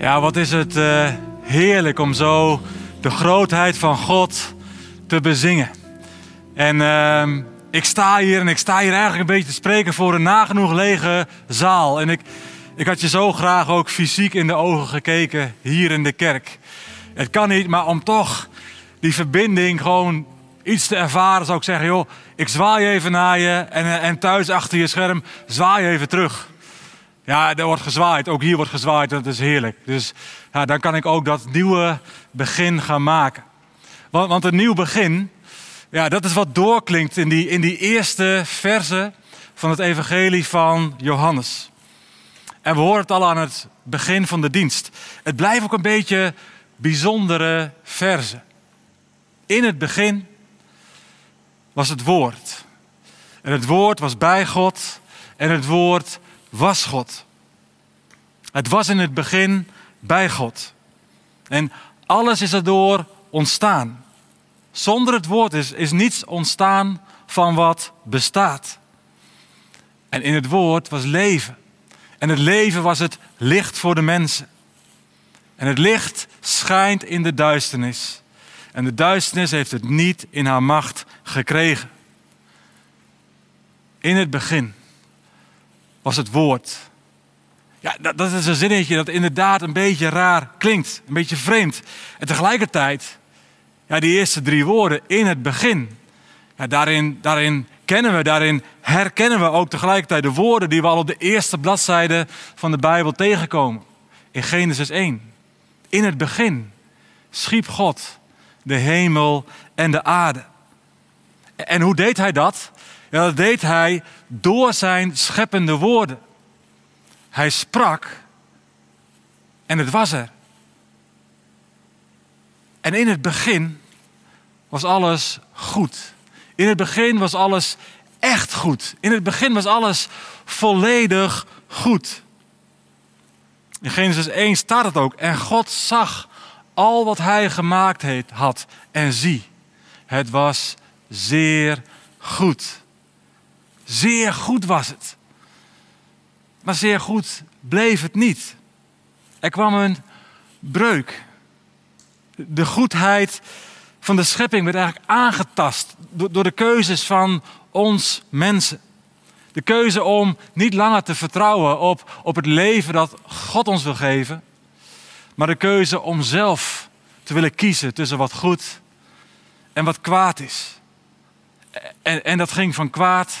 Ja, wat is het uh, heerlijk om zo de grootheid van God te bezingen. En uh, ik sta hier en ik sta hier eigenlijk een beetje te spreken voor een nagenoeg lege zaal. En ik, ik had je zo graag ook fysiek in de ogen gekeken hier in de kerk. Het kan niet, maar om toch die verbinding gewoon iets te ervaren, zou ik zeggen: joh, ik zwaai even naar je en, en thuis achter je scherm zwaai even terug. Ja, er wordt gezwaaid. Ook hier wordt gezwaaid. Dat is heerlijk. Dus ja, dan kan ik ook dat nieuwe begin gaan maken. Want, want een nieuw begin, ja, dat is wat doorklinkt in die, in die eerste verse van het evangelie van Johannes. En we horen het al aan het begin van de dienst. Het blijft ook een beetje bijzondere verse. In het begin was het woord. En het woord was bij God. En het woord was God. Het was in het begin bij God. En alles is erdoor ontstaan. Zonder het woord is, is niets ontstaan van wat bestaat. En in het woord was leven. En het leven was het licht voor de mensen. En het licht schijnt in de duisternis. En de duisternis heeft het niet in haar macht gekregen. In het begin was het woord. Ja, dat, is een zinnetje dat inderdaad een beetje raar klinkt, een beetje vreemd. En tegelijkertijd, ja, die eerste drie woorden in het begin, ja, daarin, daarin kennen we, daarin herkennen we ook tegelijkertijd de woorden die we al op de eerste bladzijde van de Bijbel tegenkomen. In Genesis 1. In het begin schiep God de hemel en de aarde. En hoe deed hij dat? Ja, dat deed hij door zijn scheppende woorden. Hij sprak en het was er. En in het begin was alles goed. In het begin was alles echt goed. In het begin was alles volledig goed. In Genesis 1 staat het ook. En God zag al wat hij gemaakt had. En zie, het was zeer goed. Zeer goed was het. Maar zeer goed bleef het niet. Er kwam een breuk. De goedheid van de schepping werd eigenlijk aangetast door de keuzes van ons mensen. De keuze om niet langer te vertrouwen op, op het leven dat God ons wil geven, maar de keuze om zelf te willen kiezen tussen wat goed en wat kwaad is. En, en dat ging van kwaad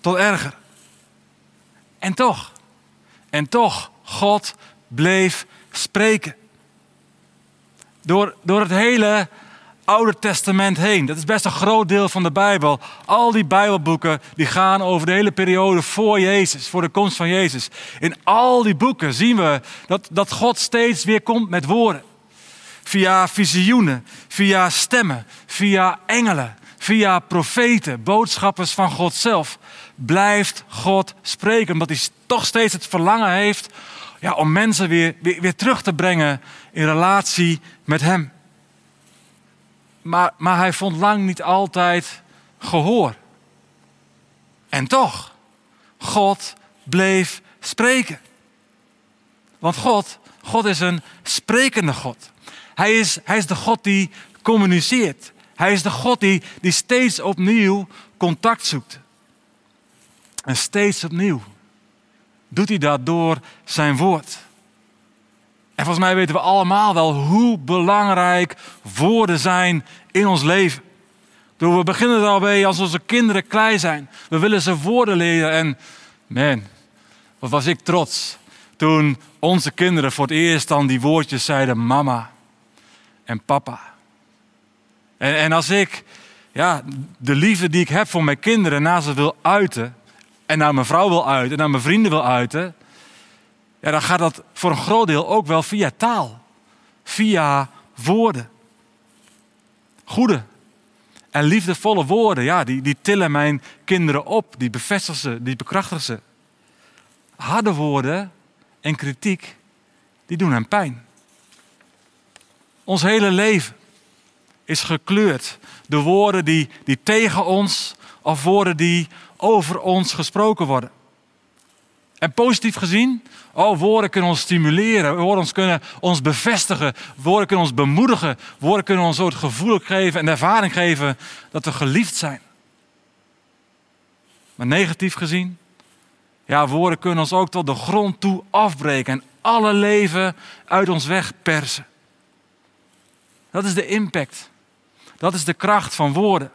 tot erger. En toch, en toch, God bleef spreken. Door, door het hele Oude Testament heen. Dat is best een groot deel van de Bijbel. Al die Bijbelboeken die gaan over de hele periode voor Jezus, voor de komst van Jezus. In al die boeken zien we dat, dat God steeds weer komt met woorden. Via visioenen, via stemmen, via engelen, via profeten, boodschappers van God zelf, blijft God spreken. Omdat hij toch steeds het verlangen heeft ja, om mensen weer, weer, weer terug te brengen in relatie met Hem. Maar, maar hij vond lang niet altijd gehoor. En toch, God bleef spreken. Want God, God is een sprekende God. Hij is, hij is de God die communiceert. Hij is de God die, die steeds opnieuw contact zoekt. En steeds opnieuw doet hij dat door zijn woord. En volgens mij weten we allemaal wel hoe belangrijk woorden zijn in ons leven. we beginnen er al als onze kinderen klein zijn. We willen ze woorden leren. En man, wat was ik trots toen onze kinderen voor het eerst dan die woordjes zeiden mama en papa. En, en als ik ja, de liefde die ik heb voor mijn kinderen naast ze wil uiten, en naar mijn vrouw wil uiten, en naar mijn vrienden wil uiten, ja, dan gaat dat voor een groot deel ook wel via taal, via woorden. Goede en liefdevolle woorden, ja, die, die tillen mijn kinderen op, die bevestigen ze, die bekrachtigen ze. Harde woorden en kritiek, die doen hen pijn. Ons hele leven is gekleurd door woorden die, die tegen ons of woorden die over ons gesproken worden. En positief gezien, oh, woorden kunnen ons stimuleren, woorden kunnen ons bevestigen, woorden kunnen ons bemoedigen, woorden kunnen ons het gevoel geven en ervaring geven dat we geliefd zijn. Maar negatief gezien, ja, woorden kunnen ons ook tot de grond toe afbreken en alle leven uit ons weg persen. Dat is de impact. Dat is de kracht van woorden.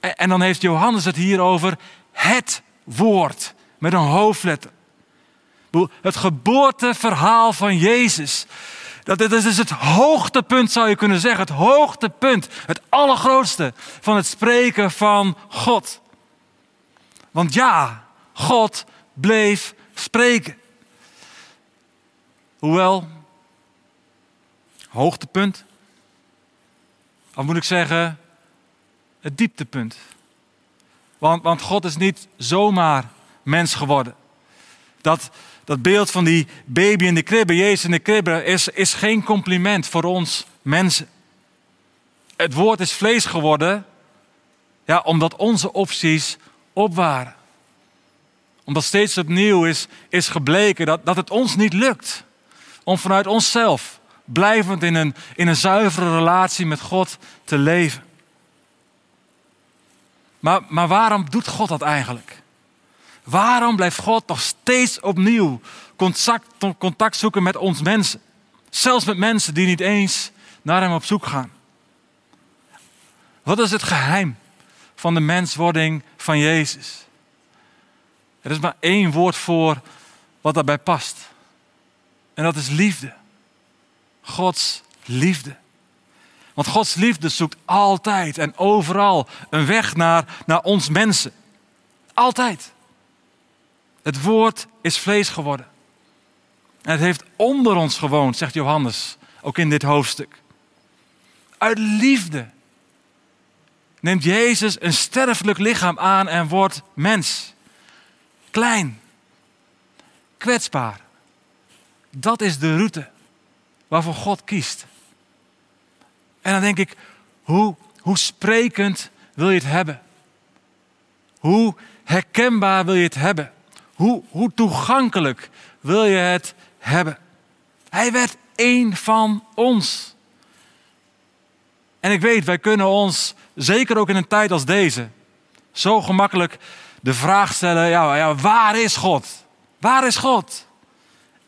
En, dan heeft Johannes het hier over het woord met een hoofdletter. Het geboorteverhaal van Jezus. Dat is dus het hoogtepunt, zou je kunnen zeggen. Het hoogtepunt, het allergrootste van het spreken van God. Want ja, God bleef spreken. Hoewel, hoogtepunt, of moet ik zeggen, het dieptepunt. Want, want God is niet zomaar mens geworden. Dat, dat beeld van die baby in de kribbe, Jezus in de kribbe, is, is geen compliment voor ons mensen. Het woord is vlees geworden, ja, omdat onze opties op waren. Omdat steeds opnieuw is, is gebleken dat, dat het ons niet lukt om vanuit onszelf blijvend in een, in een zuivere relatie met God te leven. Maar, maar waarom doet God dat eigenlijk? Waarom blijft God nog steeds opnieuw contact, contact zoeken met ons mensen? Zelfs met mensen die niet eens naar Hem op zoek gaan. Wat is het geheim van de menswording van Jezus? Er is maar één woord voor wat daarbij past. En dat is liefde. Gods liefde. Want Gods liefde zoekt altijd en overal een weg naar, naar ons mensen. Altijd. Het woord is vlees geworden. En het heeft onder ons gewoond, zegt Johannes, ook in dit hoofdstuk. Uit liefde neemt Jezus een sterfelijk lichaam aan en wordt mens. Klein, kwetsbaar. Dat is de route waarvoor God kiest. En dan denk ik, hoe, hoe sprekend wil je het hebben? Hoe herkenbaar wil je het hebben? Hoe, hoe toegankelijk wil je het hebben? Hij werd één van ons. En ik weet, wij kunnen ons, zeker ook in een tijd als deze, zo gemakkelijk de vraag stellen: ja, ja, waar is God? Waar is God?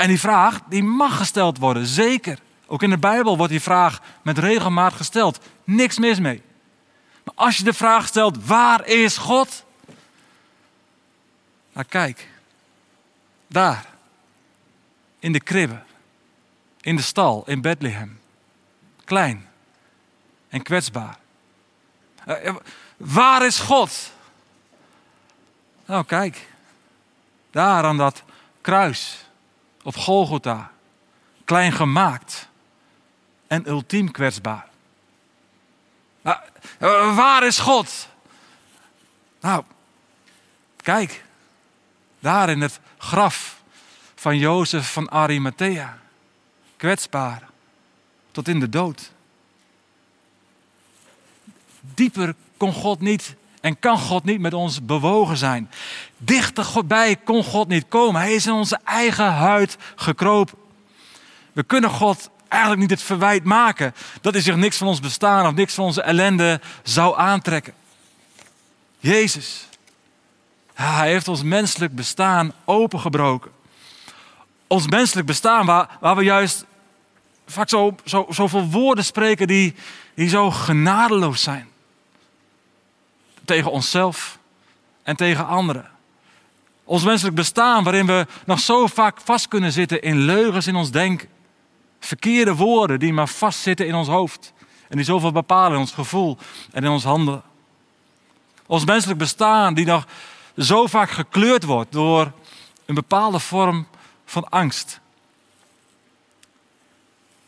En die vraag die mag gesteld worden, zeker. Ook in de Bijbel wordt die vraag met regelmaat gesteld. Niks mis mee. Maar als je de vraag stelt, waar is God? Nou kijk, daar, in de kribbe, in de stal, in Bethlehem. Klein en kwetsbaar. Eh, eh, waar is God? Nou kijk, daar aan dat kruis op Golgotha. Klein gemaakt en ultiem kwetsbaar. Nou, waar is God? Nou, kijk, daar in het graf van Jozef van Arimathea. Kwetsbaar tot in de dood. Dieper kon God niet en kan God niet met ons bewogen zijn. Dichterbij kon God niet komen. Hij is in onze eigen huid gekropen. We kunnen God eigenlijk niet het verwijt maken dat hij zich niks van ons bestaan of niks van onze ellende zou aantrekken. Jezus, hij heeft ons menselijk bestaan opengebroken. Ons menselijk bestaan waar, waar we juist vaak zo, zo, zoveel woorden spreken die zo genadeloos zijn. Tegen onszelf en tegen anderen. Ons menselijk bestaan waarin we nog zo vaak vast kunnen zitten in leugens in ons denken. Verkeerde woorden die maar vastzitten in ons hoofd. En die zoveel bepalen in ons gevoel en in ons handelen. Ons menselijk bestaan die nog zo vaak gekleurd wordt door een bepaalde vorm van angst.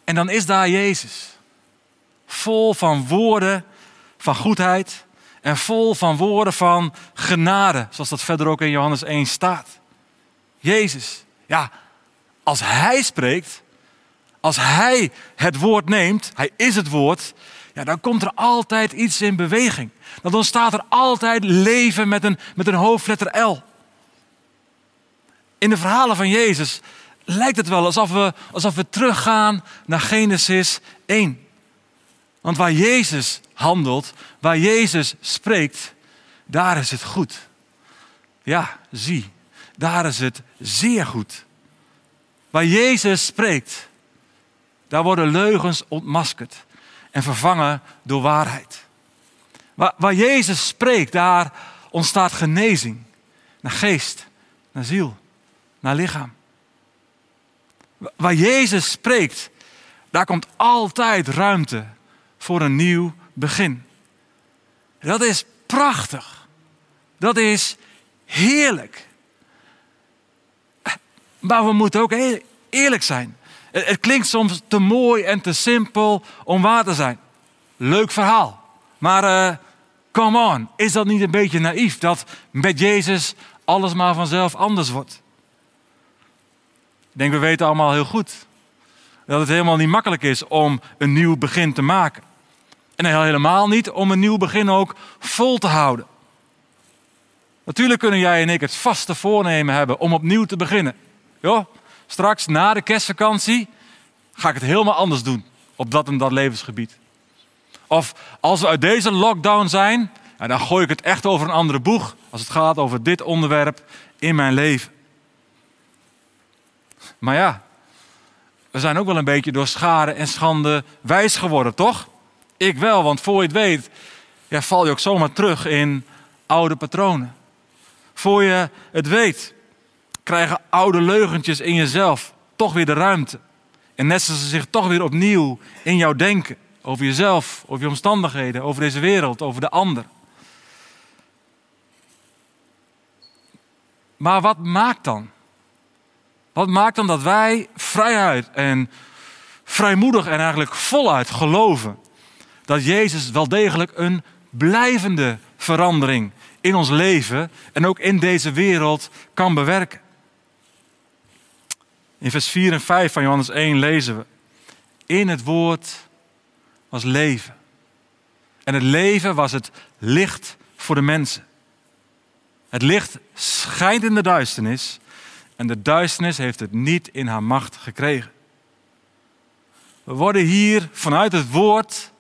En dan is daar Jezus. Vol van woorden van goedheid en vol van woorden van genade, zoals dat verder ook in Johannes 1 staat. Jezus, ja, als Hij spreekt, als Hij het woord neemt, Hij is het woord, ja, dan komt er altijd iets in beweging. Dan ontstaat er altijd leven met een, met een hoofdletter L. In de verhalen van Jezus lijkt het wel alsof we, alsof we teruggaan naar Genesis 1. Want waar Jezus handelt, waar Jezus spreekt, daar is het goed. Ja, zie, daar is het zeer goed. Waar Jezus spreekt, daar worden leugens ontmaskerd en vervangen door waarheid. Waar, waar Jezus spreekt, daar ontstaat genezing naar geest, naar ziel, naar lichaam. Waar Jezus spreekt, daar komt altijd ruimte voor een nieuw begin. Dat is prachtig. Dat is heerlijk. Maar we moeten ook eerlijk zijn. Het klinkt soms te mooi en te simpel om waar te zijn. Leuk verhaal. Maar uh, come on, is dat niet een beetje naïef dat met Jezus alles maar vanzelf anders wordt? Ik denk, we weten allemaal heel goed dat het helemaal niet makkelijk is om een nieuw begin te maken. En helemaal niet om een nieuw begin ook vol te houden. Natuurlijk kunnen jij en ik het vaste voornemen hebben om opnieuw te beginnen. Jo, straks na de kerstvakantie ga ik het helemaal anders doen op dat en dat levensgebied. Of als we uit deze lockdown zijn, dan gooi ik het echt over een andere boeg als het gaat over dit onderwerp in mijn leven. Maar ja, we zijn ook wel een beetje door schade en schande wijs geworden, toch? Ik wel, want voor je het weet, ja, val je ook zomaar terug in oude patronen. Voor je het weet, krijgen oude leugentjes in jezelf toch weer de ruimte. En nestelen ze zich toch weer opnieuw in jouw denken. Over jezelf, over je omstandigheden, over deze wereld, over de ander. Maar wat maakt dan? Wat maakt dan dat wij vrijheid en vrijmoedig en eigenlijk voluit geloven dat Jezus wel degelijk een blijvende verandering in ons leven en ook in deze wereld kan bewerken? In vers 4 en 5 van Johannes 1 lezen we: In het woord was leven. En het leven was het licht voor de mensen. Het licht schijnt in de duisternis en de duisternis heeft het niet in haar macht gekregen. We worden hier vanuit het woord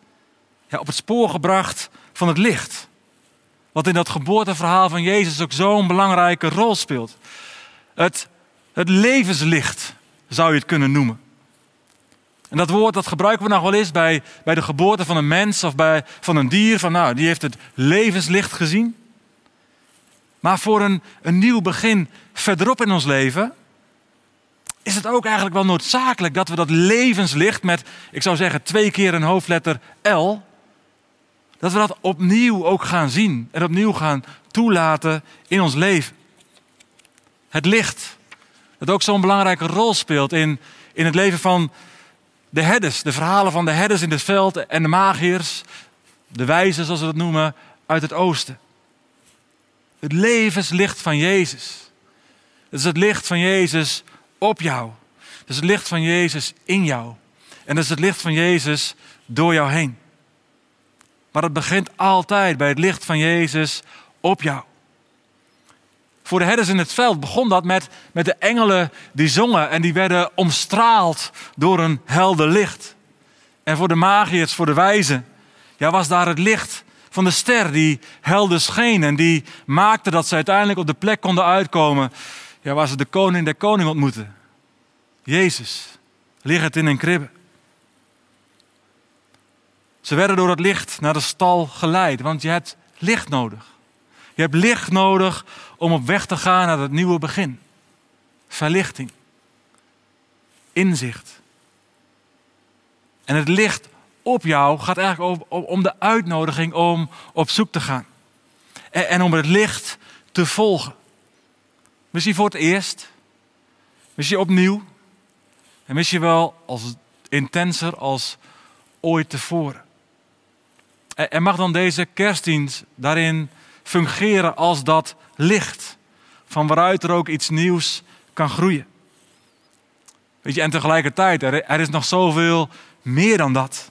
op het spoor gebracht van het licht. Wat in dat geboorteverhaal van Jezus ook zo'n belangrijke rol speelt. Het, het levenslicht zou je het kunnen noemen. En dat woord dat gebruiken we nog wel eens bij, bij de geboorte van een mens of bij, van een dier. Van nou, die heeft het levenslicht gezien. Maar voor een, een nieuw begin verderop in ons leven is het ook eigenlijk wel noodzakelijk dat we dat levenslicht met, ik zou zeggen, twee keer een hoofdletter L, dat we dat opnieuw ook gaan zien en opnieuw gaan toelaten in ons leven. Het licht, dat ook zo'n belangrijke rol speelt in, in het leven van de herders, de verhalen van de herders in het veld en de magiërs, de wijzen zoals we dat noemen, uit het oosten. Het levenslicht van Jezus. Het is het licht van Jezus op jou. Het is het licht van Jezus in jou. En het is het licht van Jezus door jou heen. Maar het begint altijd bij het licht van Jezus op jou. Voor de herders in het veld begon dat met, met de engelen die zongen en die werden omstraald door een helder licht. En voor de magiërs, voor de wijzen, ja, was daar het licht van de ster die helder scheen en die maakte dat ze uiteindelijk op de plek konden uitkomen ja, waar ze de koning der koning ontmoeten. Jezus, liggend in een kribbe. Ze werden door het licht naar de stal geleid, want je hebt licht nodig. Je hebt licht nodig om op weg te gaan naar het nieuwe begin. Verlichting. Inzicht. En het licht op jou gaat eigenlijk om de uitnodiging om op zoek te gaan. En om het licht te volgen. Misschien voor het eerst. Misschien opnieuw. En misschien wel als intenser als ooit tevoren. En mag dan deze kerstdienst daarin fungeren als dat licht. Van waaruit er ook iets nieuws kan groeien. Weet je, en tegelijkertijd, er is nog zoveel meer dan dat.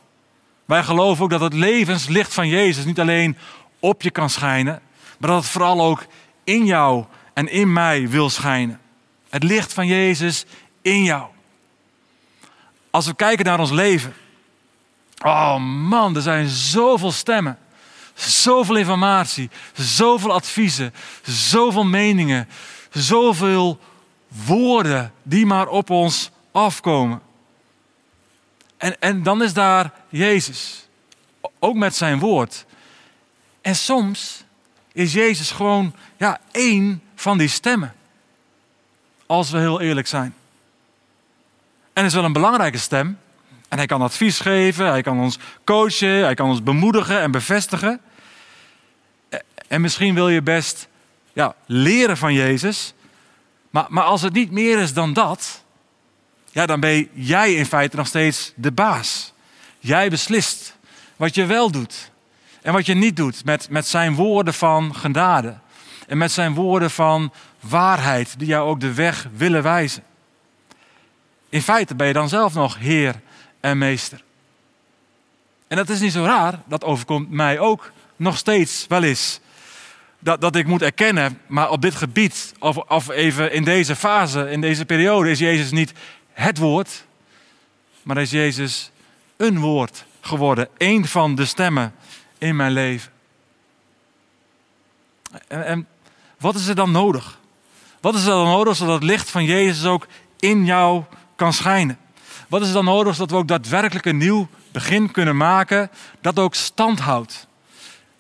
Wij geloven ook dat het levenslicht van Jezus niet alleen op je kan schijnen, maar dat het vooral ook in jou en in mij wil schijnen. Het licht van Jezus in jou. Als we kijken naar ons leven. Oh man, er zijn zoveel stemmen. Zoveel informatie. Zoveel adviezen. Zoveel meningen. Zoveel woorden die maar op ons afkomen. En, en dan is daar Jezus. Ook met zijn woord. En soms is Jezus gewoon ja, één van die stemmen. Als we heel eerlijk zijn. En is wel een belangrijke stem. En hij kan advies geven, hij kan ons coachen, hij kan ons bemoedigen en bevestigen. En misschien wil je best ja, leren van Jezus. Maar, maar als het niet meer is dan dat, ja, dan ben jij in feite nog steeds de baas. Jij beslist wat je wel doet en wat je niet doet met, met zijn woorden van genade. En met zijn woorden van waarheid, die jou ook de weg willen wijzen. In feite ben je dan zelf nog Heer en Meester. En dat is niet zo raar, dat overkomt mij ook nog steeds wel eens. Dat, dat ik moet erkennen, maar op dit gebied, of, of even in deze fase, in deze periode, is Jezus niet het woord, maar is Jezus een woord geworden. Een van de stemmen in mijn leven. En, en wat is er dan nodig? Wat is er dan nodig zodat het licht van Jezus ook in jou kan schijnen? Wat is dan nodig zodat we ook daadwerkelijk een nieuw begin kunnen maken dat ook stand houdt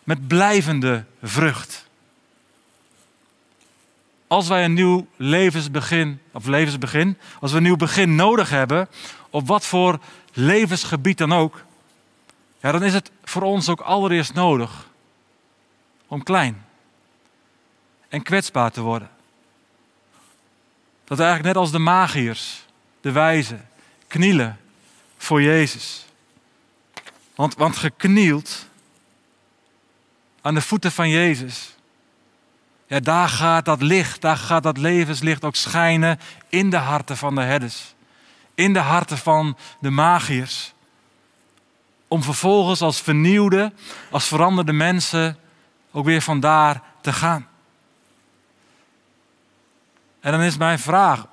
met blijvende vrucht? Als wij een nieuw levensbegin, of levensbegin, als we een nieuw begin nodig hebben, op wat voor levensgebied dan ook, ja, dan is het voor ons ook allereerst nodig om klein en kwetsbaar te worden. Dat eigenlijk net als de magiërs, de wijzen, knielen voor Jezus. Want, want geknield aan de voeten van Jezus, ja, daar gaat dat licht, daar gaat dat levenslicht ook schijnen in de harten van de herders. In de harten van de magiërs. Om vervolgens als vernieuwde, als veranderde mensen ook weer vandaar te gaan. En dan is mijn vraag: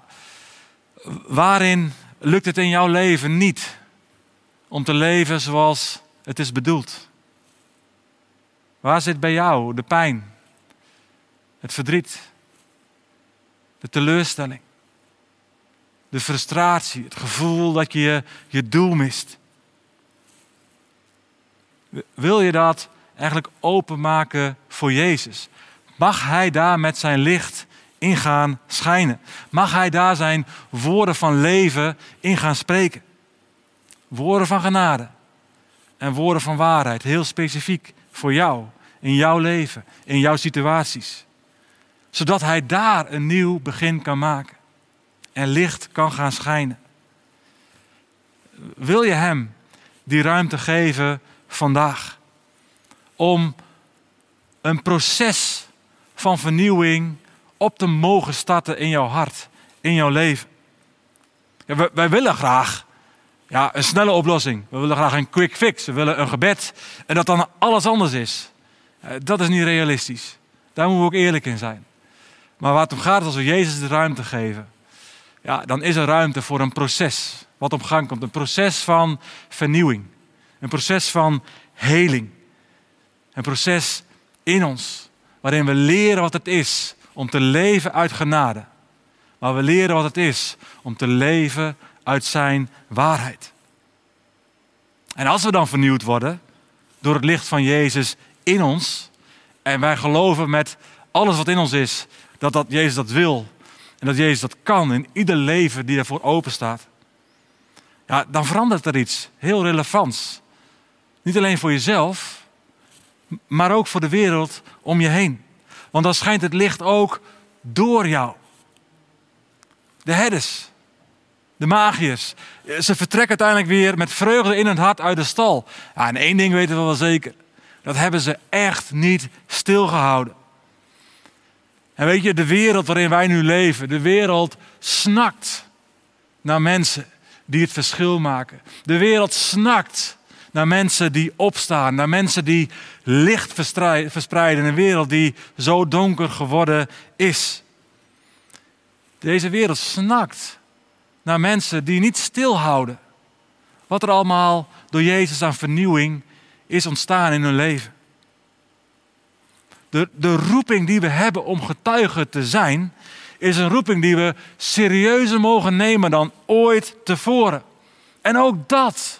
waarin lukt het in jouw leven niet om te leven zoals het is bedoeld? Waar zit bij jou de pijn, het verdriet, de teleurstelling, de frustratie, het gevoel dat je je doel mist? Wil je dat eigenlijk openmaken voor Jezus? Mag Hij daar met zijn licht in gaan schijnen? Mag Hij daar zijn woorden van leven in gaan spreken? Woorden van genade en woorden van waarheid, heel specifiek voor jou, in jouw leven, in jouw situaties. Zodat Hij daar een nieuw begin kan maken en licht kan gaan schijnen. Wil je Hem die ruimte geven vandaag? Om een proces van vernieuwing op te mogen starten in jouw hart, in jouw leven. Ja, wij, willen graag ja, een snelle oplossing. We willen graag een quick fix. We willen een gebed en dat dan alles anders is. Eh, dat is niet realistisch. Daar moeten we ook eerlijk in zijn. Maar waar het om gaat als we Jezus de ruimte geven, ja, dan is er ruimte voor een proces wat op gang komt. Een proces van vernieuwing. Een proces van heling. Een proces in ons waarin we leren wat het is om te leven uit genade. Maar we leren wat het is om te leven uit zijn waarheid. En als we dan vernieuwd worden door het licht van Jezus in ons, en wij geloven met alles wat in ons is, dat, dat Jezus dat wil en dat Jezus dat kan in ieder leven die ervoor open staat, ja, dan verandert er iets heel relevants. Niet alleen voor jezelf, maar ook voor de wereld om je heen. Want dan schijnt het licht ook door jou. De herders, de magiërs, ze vertrekken uiteindelijk weer met vreugde in het hart uit de stal. Ja, en één ding weten we wel zeker. Dat hebben ze echt niet stilgehouden. En weet je, de wereld waarin wij nu leven, de wereld snakt naar mensen die het verschil maken. De wereld snakt naar mensen die opstaan, naar mensen die licht verspreiden in een wereld die zo donker geworden is. Deze wereld snakt naar mensen die niet stilhouden. Wat er allemaal door Jezus aan vernieuwing is ontstaan in hun leven. De, de roeping die we hebben om getuigen te zijn, is een roeping die we serieuzer mogen nemen dan ooit tevoren. En ook dat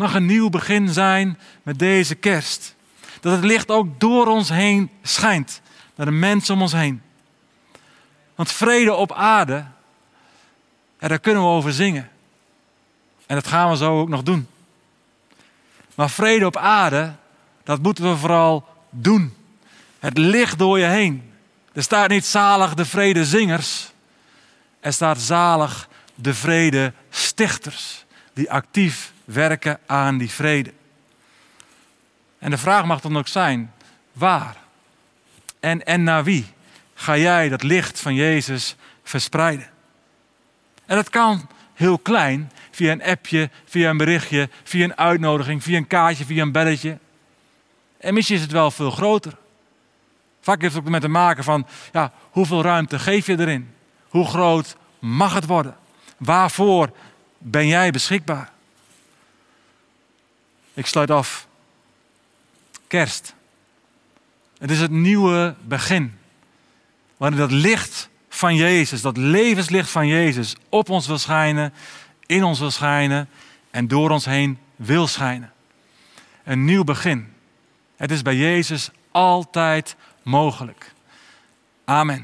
mag een nieuw begin zijn met deze kerst. Dat het licht ook door ons heen schijnt, naar de mensen om ons heen. Want vrede op aarde, ja, daar kunnen we over zingen. En dat gaan we zo ook nog doen. Maar vrede op aarde, dat moeten we vooral doen. Het licht door je heen. Er staat niet zalig de vrede zingers. Er staat zalig de vrede stichters. Die actief werken aan die vrede. En de vraag mag dan ook zijn, waar en, en naar wie ga jij dat licht van Jezus verspreiden? En dat kan heel klein, via een appje, via een berichtje, via een uitnodiging, via een kaartje, via een belletje. En misschien is het wel veel groter. Vaak heeft het ook met te maken van, ja, hoeveel ruimte geef je erin? Hoe groot mag het worden? Waarvoor ben jij beschikbaar? Ik sluit af. Kerst. Het is het nieuwe begin. Wanneer dat licht van Jezus, dat levenslicht van Jezus op ons wil schijnen, in ons wil schijnen en door ons heen wil schijnen. Een nieuw begin. Het is bij Jezus altijd mogelijk. Amen.